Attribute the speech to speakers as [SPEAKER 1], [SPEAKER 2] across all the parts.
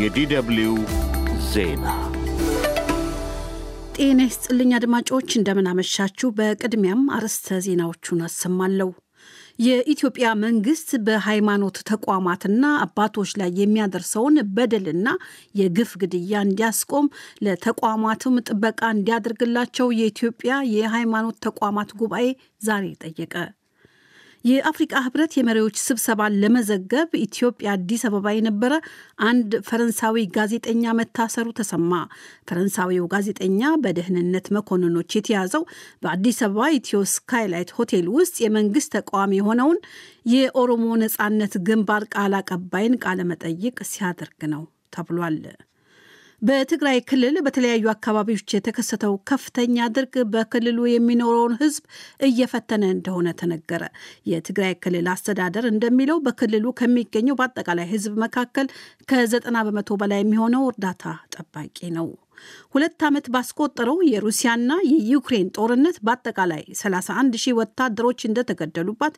[SPEAKER 1] የዲደብልዩ ዜና
[SPEAKER 2] ጤና ይስጥልኝ አድማጮች፣ እንደምናመሻችሁ። በቅድሚያም አርዕስተ ዜናዎቹን አሰማለሁ። የኢትዮጵያ መንግስት በሃይማኖት ተቋማትና አባቶች ላይ የሚያደርሰውን በደልና የግፍ ግድያ እንዲያስቆም ለተቋማትም ጥበቃ እንዲያደርግላቸው የኢትዮጵያ የሃይማኖት ተቋማት ጉባኤ ዛሬ ጠየቀ። የአፍሪቃ ህብረት የመሪዎች ስብሰባን ለመዘገብ ኢትዮጵያ አዲስ አበባ የነበረ አንድ ፈረንሳዊ ጋዜጠኛ መታሰሩ ተሰማ። ፈረንሳዊው ጋዜጠኛ በደህንነት መኮንኖች የተያዘው በአዲስ አበባ ኢትዮ ስካይላይት ሆቴል ውስጥ የመንግስት ተቃዋሚ የሆነውን የኦሮሞ ነጻነት ግንባር ቃል አቀባይን ቃለመጠይቅ ሲያደርግ ነው ተብሏል። በትግራይ ክልል በተለያዩ አካባቢዎች የተከሰተው ከፍተኛ ድርቅ በክልሉ የሚኖረውን ሕዝብ እየፈተነ እንደሆነ ተነገረ። የትግራይ ክልል አስተዳደር እንደሚለው በክልሉ ከሚገኘው በአጠቃላይ ሕዝብ መካከል ከዘጠና በመቶ በላይ የሚሆነው እርዳታ ጠባቂ ነው። ሁለት ዓመት ባስቆጠረው የሩሲያና የዩክሬን ጦርነት በአጠቃላይ 31 ሺህ ወታደሮች እንደተገደሉባት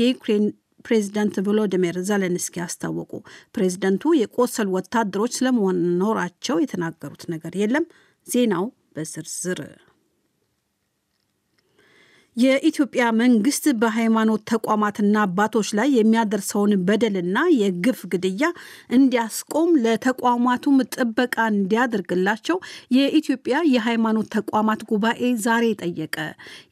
[SPEAKER 2] የዩክሬን ፕሬዚዳንት ቮሎዲሚር ዘለንስኪ አስታወቁ። ፕሬዚደንቱ የቆሰሉ ወታደሮች ስለመኖራቸው የተናገሩት ነገር የለም። ዜናው በዝርዝር የኢትዮጵያ መንግስት በሃይማኖት ተቋማትና አባቶች ላይ የሚያደርሰውን በደልና የግፍ ግድያ እንዲያስቆም ለተቋማቱም ጥበቃ እንዲያደርግላቸው የኢትዮጵያ የሃይማኖት ተቋማት ጉባኤ ዛሬ ጠየቀ።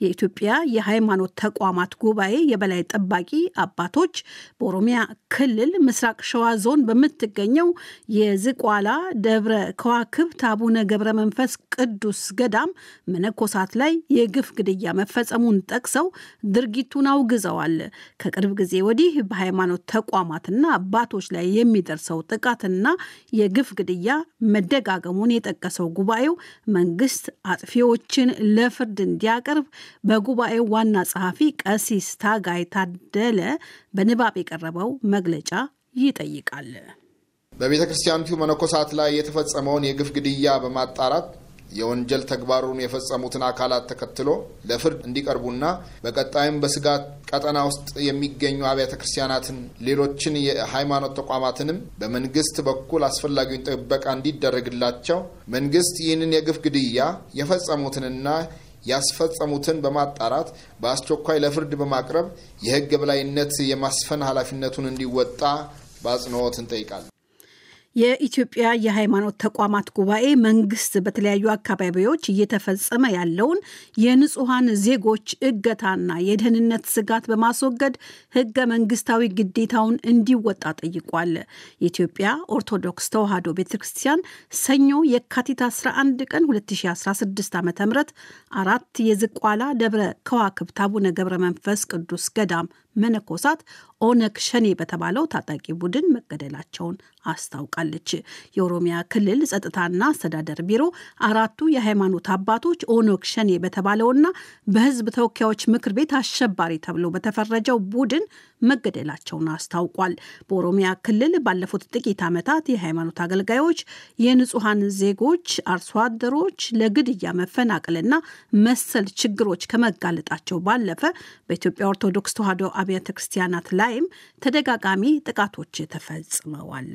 [SPEAKER 2] የኢትዮጵያ የሃይማኖት ተቋማት ጉባኤ የበላይ ጠባቂ አባቶች በኦሮሚያ ክልል ምስራቅ ሸዋ ዞን በምትገኘው የዝቋላ ደብረ ከዋክብት አቡነ ገብረ መንፈስ ቅዱስ ገዳም መነኮሳት ላይ የግፍ ግድያ መፈጸሙ ጠቅሰው ድርጊቱን አውግዘዋል። ከቅርብ ጊዜ ወዲህ በሃይማኖት ተቋማትና አባቶች ላይ የሚደርሰው ጥቃትና የግፍ ግድያ መደጋገሙን የጠቀሰው ጉባኤው መንግስት አጥፊዎችን ለፍርድ እንዲያቀርብ በጉባኤው ዋና ጸሐፊ ቀሲስ ታጋይ ታደለ በንባብ የቀረበው መግለጫ ይጠይቃል።
[SPEAKER 3] በቤተ ክርስቲያኒቱ መነኮሳት ላይ የተፈጸመውን የግፍ ግድያ በማጣራት የወንጀል ተግባሩን የፈጸሙትን አካላት ተከትሎ ለፍርድ እንዲቀርቡና በቀጣይም በስጋት ቀጠና ውስጥ የሚገኙ አብያተ ክርስቲያናትን፣ ሌሎችን የሃይማኖት ተቋማትንም በመንግስት በኩል አስፈላጊውን ጥበቃ እንዲደረግላቸው መንግስት ይህንን የግፍ ግድያ የፈጸሙትንና ያስፈጸሙትን በማጣራት በአስቸኳይ ለፍርድ በማቅረብ የሕግ የበላይነት የማስፈን ኃላፊነቱን እንዲወጣ በአጽንኦት እንጠይቃለን።
[SPEAKER 2] የኢትዮጵያ የሃይማኖት ተቋማት ጉባኤ መንግስት በተለያዩ አካባቢዎች እየተፈጸመ ያለውን የንጹሐን ዜጎች እገታና የደህንነት ስጋት በማስወገድ ህገ መንግስታዊ ግዴታውን እንዲወጣ ጠይቋል። የኢትዮጵያ ኦርቶዶክስ ተዋሕዶ ቤተ ክርስቲያን ሰኞ የካቲት 11 ቀን 2016 ዓ ም አራት የዝቋላ ደብረ ከዋክብት አቡነ ገብረ መንፈስ ቅዱስ ገዳም መነኮሳት ኦነግ ሸኔ በተባለው ታጣቂ ቡድን መገደላቸውን አስታውቃለች። የኦሮሚያ ክልል ጸጥታና አስተዳደር ቢሮ አራቱ የሃይማኖት አባቶች ኦነግ ሸኔ በተባለውና በህዝብ ተወካዮች ምክር ቤት አሸባሪ ተብሎ በተፈረጀው ቡድን መገደላቸውን አስታውቋል። በኦሮሚያ ክልል ባለፉት ጥቂት ዓመታት የሃይማኖት አገልጋዮች የንጹሐን ዜጎች አርሶ አደሮች ለግድያ መፈናቀልና መሰል ችግሮች ከመጋለጣቸው ባለፈ በኢትዮጵያ ኦርቶዶክስ ተዋሕዶ አብያተ ክርስቲያናት ላይም ተደጋጋሚ ጥቃቶች ተፈጽመዋል።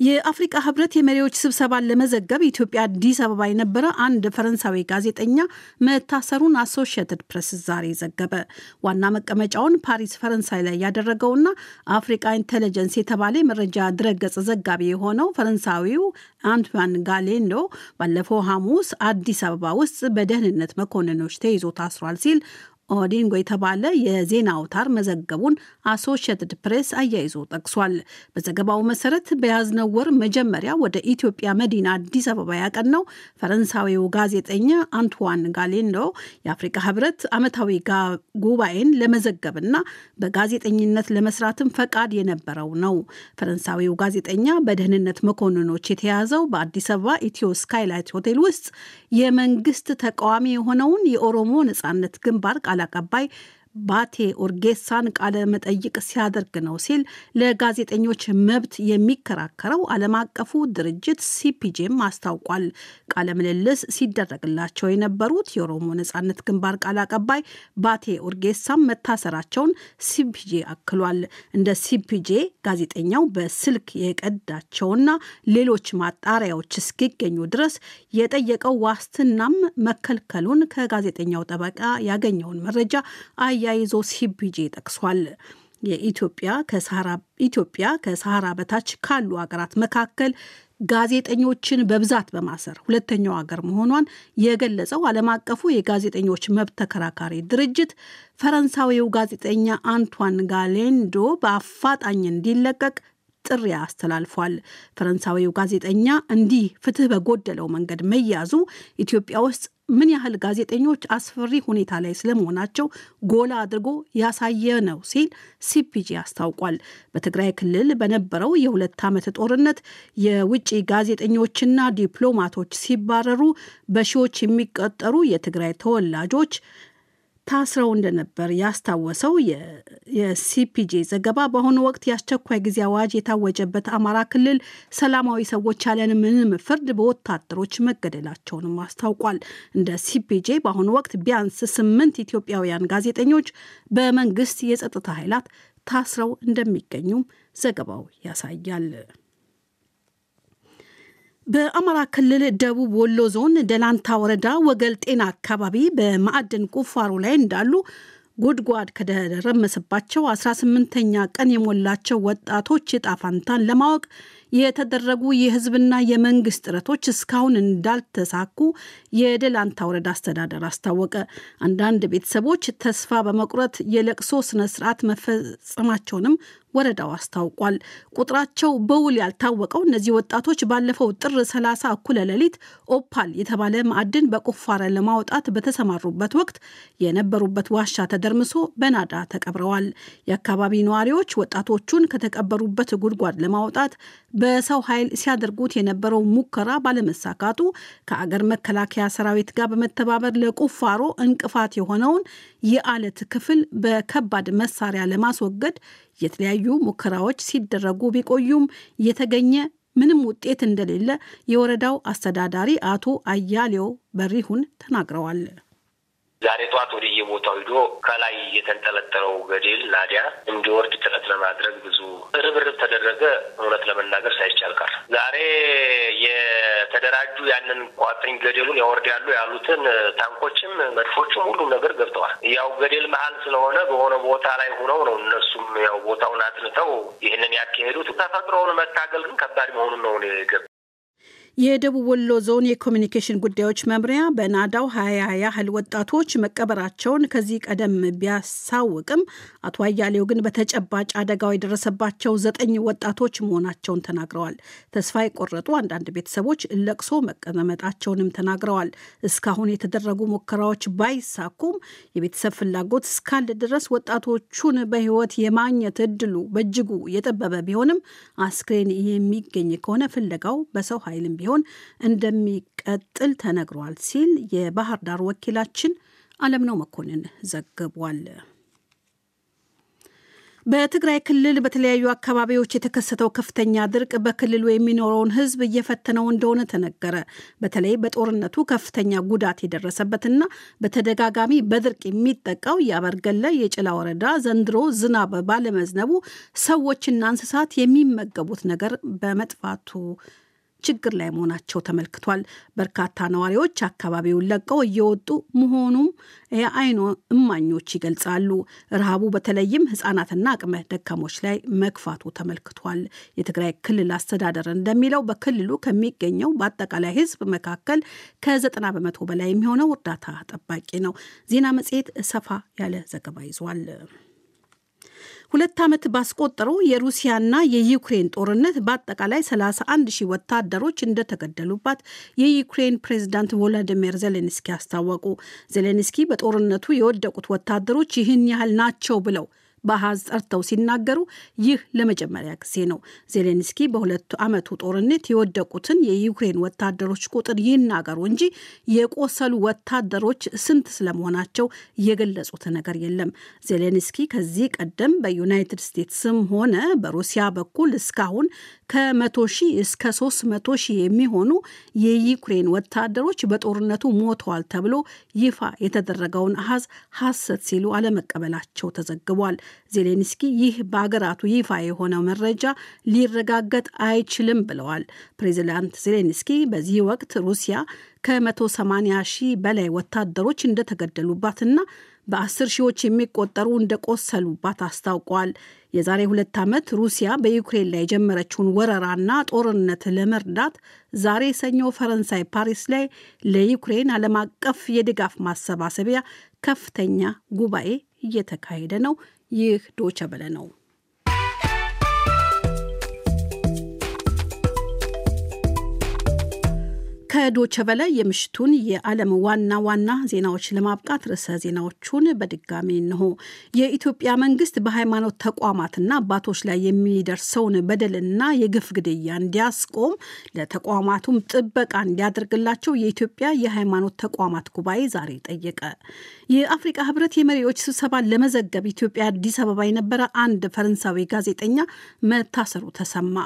[SPEAKER 2] የአፍሪቃ ህብረት የመሪዎች ስብሰባን ለመዘገብ ኢትዮጵያ አዲስ አበባ የነበረ አንድ ፈረንሳዊ ጋዜጠኛ መታሰሩን አሶሺየትድ ፕሬስ ዛሬ ዘገበ። ዋና መቀመጫውን ፓሪስ ፈረንሳይ ላይ ያደረገውና አፍሪቃ ኢንቴሊጀንስ የተባለ የመረጃ ድረገጽ ዘጋቢ የሆነው ፈረንሳዊው አንቷን ጋሌንዶ ባለፈው ሐሙስ አዲስ አበባ ውስጥ በደህንነት መኮንኖች ተይዞ ታስሯል ሲል ኦዲንጎ የተባለ የዜና አውታር መዘገቡን አሶሺየትድ ፕሬስ አያይዞ ጠቅሷል። በዘገባው መሰረት በያዝነው ወር መጀመሪያ ወደ ኢትዮጵያ መዲና አዲስ አበባ ያቀናው ፈረንሳዊው ጋዜጠኛ አንትዋን ጋሌንዶ የአፍሪካ ህብረት ዓመታዊ ጉባኤን ለመዘገብና በጋዜጠኝነት ለመስራትም ፈቃድ የነበረው ነው። ፈረንሳዊው ጋዜጠኛ በደህንነት መኮንኖች የተያዘው በአዲስ አበባ ኢትዮ ስካይላይት ሆቴል ውስጥ የመንግስት ተቃዋሚ የሆነውን የኦሮሞ ነጻነት ግንባር ቃል አቀባይ ባቴ ኦርጌሳን ቃለ መጠይቅ ሲያደርግ ነው ሲል ለጋዜጠኞች መብት የሚከራከረው ዓለም አቀፉ ድርጅት ሲፒጄም አስታውቋል። ቃለ ምልልስ ሲደረግላቸው የነበሩት የኦሮሞ ነጻነት ግንባር ቃል አቀባይ ባቴ ኦርጌሳም መታሰራቸውን ሲፒጄ አክሏል። እንደ ሲፒጄ ጋዜጠኛው በስልክ የቀዳቸውና ሌሎች ማጣሪያዎች እስኪገኙ ድረስ የጠየቀው ዋስትናም መከልከሉን ከጋዜጠኛው ጠበቃ ያገኘውን መረጃ አያይዞ ሲፒጄ ጠቅሷል። ኢትዮጵያ ከሰሃራ በታች ካሉ ሀገራት መካከል ጋዜጠኞችን በብዛት በማሰር ሁለተኛው ሀገር መሆኗን የገለጸው ዓለም አቀፉ የጋዜጠኞች መብት ተከራካሪ ድርጅት ፈረንሳዊው ጋዜጠኛ አንቷን ጋሌንዶ በአፋጣኝ እንዲለቀቅ ጥሪ አስተላልፏል። ፈረንሳዊው ጋዜጠኛ እንዲህ ፍትህ በጎደለው መንገድ መያዙ ኢትዮጵያ ውስጥ ምን ያህል ጋዜጠኞች አስፈሪ ሁኔታ ላይ ስለመሆናቸው ጎላ አድርጎ ያሳየ ነው ሲል ሲፒጂ አስታውቋል። በትግራይ ክልል በነበረው የሁለት ዓመት ጦርነት የውጭ ጋዜጠኞችና ዲፕሎማቶች ሲባረሩ በሺዎች የሚቆጠሩ የትግራይ ተወላጆች ታስረው እንደነበር ያስታወሰው የሲፒጄ ዘገባ በአሁኑ ወቅት የአስቸኳይ ጊዜ አዋጅ የታወጀበት አማራ ክልል ሰላማዊ ሰዎች ያለን ምንም ፍርድ በወታደሮች መገደላቸውንም አስታውቋል። እንደ ሲፒጄ በአሁኑ ወቅት ቢያንስ ስምንት ኢትዮጵያውያን ጋዜጠኞች በመንግስት የጸጥታ ኃይላት ታስረው እንደሚገኙም ዘገባው ያሳያል። በአማራ ክልል ደቡብ ወሎ ዞን ደላንታ ወረዳ ወገል ጤና አካባቢ በማዕድን ቁፋሮ ላይ እንዳሉ ጉድጓድ ከደረመሰባቸው 18ኛ ቀን የሞላቸው ወጣቶች ፈንታን ለማወቅ የተደረጉ የህዝብና የመንግስት ጥረቶች እስካሁን እንዳልተሳኩ የደላንታ ወረዳ አስተዳደር አስታወቀ። አንዳንድ ቤተሰቦች ተስፋ በመቁረጥ የለቅሶ ስነስርዓት መፈጸማቸውንም ወረዳው አስታውቋል። ቁጥራቸው በውል ያልታወቀው እነዚህ ወጣቶች ባለፈው ጥር 30 እኩለ ሌሊት ኦፓል የተባለ ማዕድን በቁፋረ ለማውጣት በተሰማሩበት ወቅት የነበሩበት ዋሻ ተደርምሶ በናዳ ተቀብረዋል። የአካባቢ ነዋሪዎች ወጣቶቹን ከተቀበሩበት ጉድጓድ ለማውጣት በሰው ኃይል ሲያደርጉት የነበረው ሙከራ ባለመሳካቱ ከአገር መከላከያ ሰራዊት ጋር በመተባበር ለቁፋሮ እንቅፋት የሆነውን የአለት ክፍል በከባድ መሳሪያ ለማስወገድ የተለያዩ ሙከራዎች ሲደረጉ ቢቆዩም የተገኘ ምንም ውጤት እንደሌለ የወረዳው አስተዳዳሪ አቶ አያሌው በሪሁን ተናግረዋል።
[SPEAKER 4] ዛሬ ጠዋት ወደ የቦታው ሂዶ ከላይ የተንጠለጠለው ገደል ናዲያ እንዲወርድ ጥረት ለማድረግ ብዙ ርብርብ ተደረገ። እውነት ለመናገር ሳይቻል ቀር ዛሬ የተደራጁ ያንን ቋጥኝ ገደሉን ያወርዳሉ ያሉትን ታንኮችም መድፎችም ሁሉም ነገር ገብተዋል። ያው ገደል መሀል ስለሆነ በሆነ ቦታ ላይ ሆነው ነው እነሱም ያው ቦታውን አጥንተው ይህንን ያካሄዱት። ተፈጥሮውን መታገል ግን ከባድ መሆኑን ነው ገብ
[SPEAKER 2] የደቡብ ወሎ ዞን የኮሚኒኬሽን ጉዳዮች መምሪያ በናዳው ሀያ ያህል ወጣቶች መቀበራቸውን ከዚህ ቀደም ቢያሳውቅም አቶ አያሌው ግን በተጨባጭ አደጋው የደረሰባቸው ዘጠኝ ወጣቶች መሆናቸውን ተናግረዋል። ተስፋ የቆረጡ አንዳንድ ቤተሰቦች ለቅሶ መቀመጣቸውንም ተናግረዋል። እስካሁን የተደረጉ ሙከራዎች ባይሳኩም የቤተሰብ ፍላጎት እስካለ ድረስ ወጣቶቹን በሕይወት የማግኘት እድሉ በእጅጉ የጠበበ ቢሆንም አስክሬን የሚገኝ ከሆነ ፍለጋው በሰው ኃይልም ቢሆን እንደሚቀጥል ተነግሯል ሲል የባህር ዳር ወኪላችን አለምነው መኮንን ዘግቧል። በትግራይ ክልል በተለያዩ አካባቢዎች የተከሰተው ከፍተኛ ድርቅ በክልሉ የሚኖረውን ሕዝብ እየፈተነው እንደሆነ ተነገረ። በተለይ በጦርነቱ ከፍተኛ ጉዳት የደረሰበትና በተደጋጋሚ በድርቅ የሚጠቃው የአበርገለ የጭላ ወረዳ ዘንድሮ ዝናብ ባለመዝነቡ ሰዎችና እንስሳት የሚመገቡት ነገር በመጥፋቱ ችግር ላይ መሆናቸው ተመልክቷል። በርካታ ነዋሪዎች አካባቢውን ለቀው እየወጡ መሆኑም የአይኖ እማኞች ይገልጻሉ። ረሃቡ በተለይም ሕጻናትና አቅመ ደካሞች ላይ መግፋቱ ተመልክቷል። የትግራይ ክልል አስተዳደር እንደሚለው በክልሉ ከሚገኘው በአጠቃላይ ሕዝብ መካከል ከዘጠና በመቶ በላይ የሚሆነው እርዳታ ጠባቂ ነው። ዜና መጽሔት ሰፋ ያለ ዘገባ ይዟል። ሁለት ዓመት ባስቆጠረው የሩሲያና የዩክሬን ጦርነት በአጠቃላይ 31 ሺህ ወታደሮች እንደተገደሉባት የዩክሬን ፕሬዝዳንት ቮሎዲሚር ዜሌንስኪ አስታወቁ። ዜሌንስኪ በጦርነቱ የወደቁት ወታደሮች ይህን ያህል ናቸው ብለው በአሃዝ ጠርተው ሲናገሩ ይህ ለመጀመሪያ ጊዜ ነው። ዜሌንስኪ በሁለቱ ዓመቱ ጦርነት የወደቁትን የዩክሬን ወታደሮች ቁጥር ይናገሩ እንጂ የቆሰሉ ወታደሮች ስንት ስለመሆናቸው የገለጹት ነገር የለም። ዜሌንስኪ ከዚህ ቀደም በዩናይትድ ስቴትስም ሆነ በሩሲያ በኩል እስካሁን ከመቶ ሺህ እስከ ሶስት መቶ ሺህ የሚሆኑ የዩክሬን ወታደሮች በጦርነቱ ሞተዋል ተብሎ ይፋ የተደረገውን አሃዝ ሐሰት ሲሉ አለመቀበላቸው ተዘግቧል። ዜሌንስኪ ይህ በአገራቱ ይፋ የሆነው መረጃ ሊረጋገጥ አይችልም ብለዋል። ፕሬዚዳንት ዜሌንስኪ በዚህ ወቅት ሩሲያ ከ180 ሺህ በላይ ወታደሮች እንደተገደሉባትና በአስር ሺዎች የሚቆጠሩ እንደቆሰሉባት አስታውቋል። የዛሬ ሁለት ዓመት ሩሲያ በዩክሬን ላይ የጀመረችውን ወረራና ጦርነት ለመርዳት ዛሬ ሰኞ ፈረንሳይ ፓሪስ ላይ ለዩክሬን ዓለም አቀፍ የድጋፍ ማሰባሰቢያ ከፍተኛ ጉባኤ እየተካሄደ ነው። ይህ ዶቸ በለ ነው። ከዶቸ በላይ የምሽቱን የዓለም ዋና ዋና ዜናዎች ለማብቃት ርዕሰ ዜናዎቹን በድጋሚ እንሆ። የኢትዮጵያ መንግስት በሃይማኖት ተቋማትና አባቶች ላይ የሚደርሰውን በደልና የግፍ ግድያ እንዲያስቆም ለተቋማቱም ጥበቃ እንዲያደርግላቸው የኢትዮጵያ የሃይማኖት ተቋማት ጉባኤ ዛሬ ጠየቀ። የአፍሪቃ ህብረት የመሪዎች ስብሰባን ለመዘገብ ኢትዮጵያ አዲስ አበባ የነበረ አንድ ፈረንሳዊ ጋዜጠኛ መታሰሩ ተሰማ።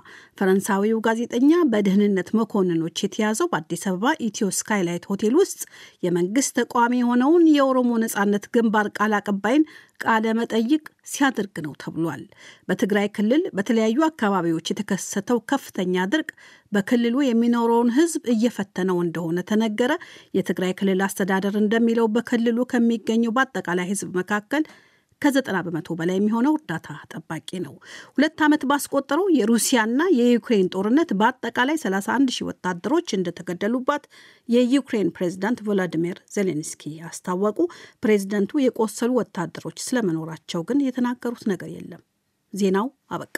[SPEAKER 2] ፈረንሳዊው ጋዜጠኛ በደህንነት መኮንኖች የተያዘው በአዲስ አበባ ኢትዮ ስካይላይት ሆቴል ውስጥ የመንግስት ተቋሚ የሆነውን የኦሮሞ ነጻነት ግንባር ቃል አቀባይን ቃለ መጠይቅ ሲያደርግ ነው ተብሏል። በትግራይ ክልል በተለያዩ አካባቢዎች የተከሰተው ከፍተኛ ድርቅ በክልሉ የሚኖረውን ህዝብ እየፈተነው እንደሆነ ተነገረ። የትግራይ ክልል አስተዳደር እንደሚለው በክልሉ ከሚገኘው በአጠቃላይ ህዝብ መካከል ከዘጠና በመቶ በላይ የሚሆነው እርዳታ ጠባቂ ነው። ሁለት ዓመት ባስቆጠረው የሩሲያና የዩክሬን ጦርነት በአጠቃላይ 31 ሺህ ወታደሮች እንደተገደሉባት የዩክሬን ፕሬዝዳንት ቮሎዲሚር ዜሌንስኪ አስታወቁ። ፕሬዝደንቱ የቆሰሉ ወታደሮች ስለመኖራቸው ግን የተናገሩት ነገር የለም። ዜናው አበቃ።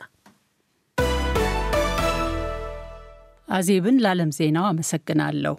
[SPEAKER 5] አዜብን ለዓለም ዜናው አመሰግናለሁ።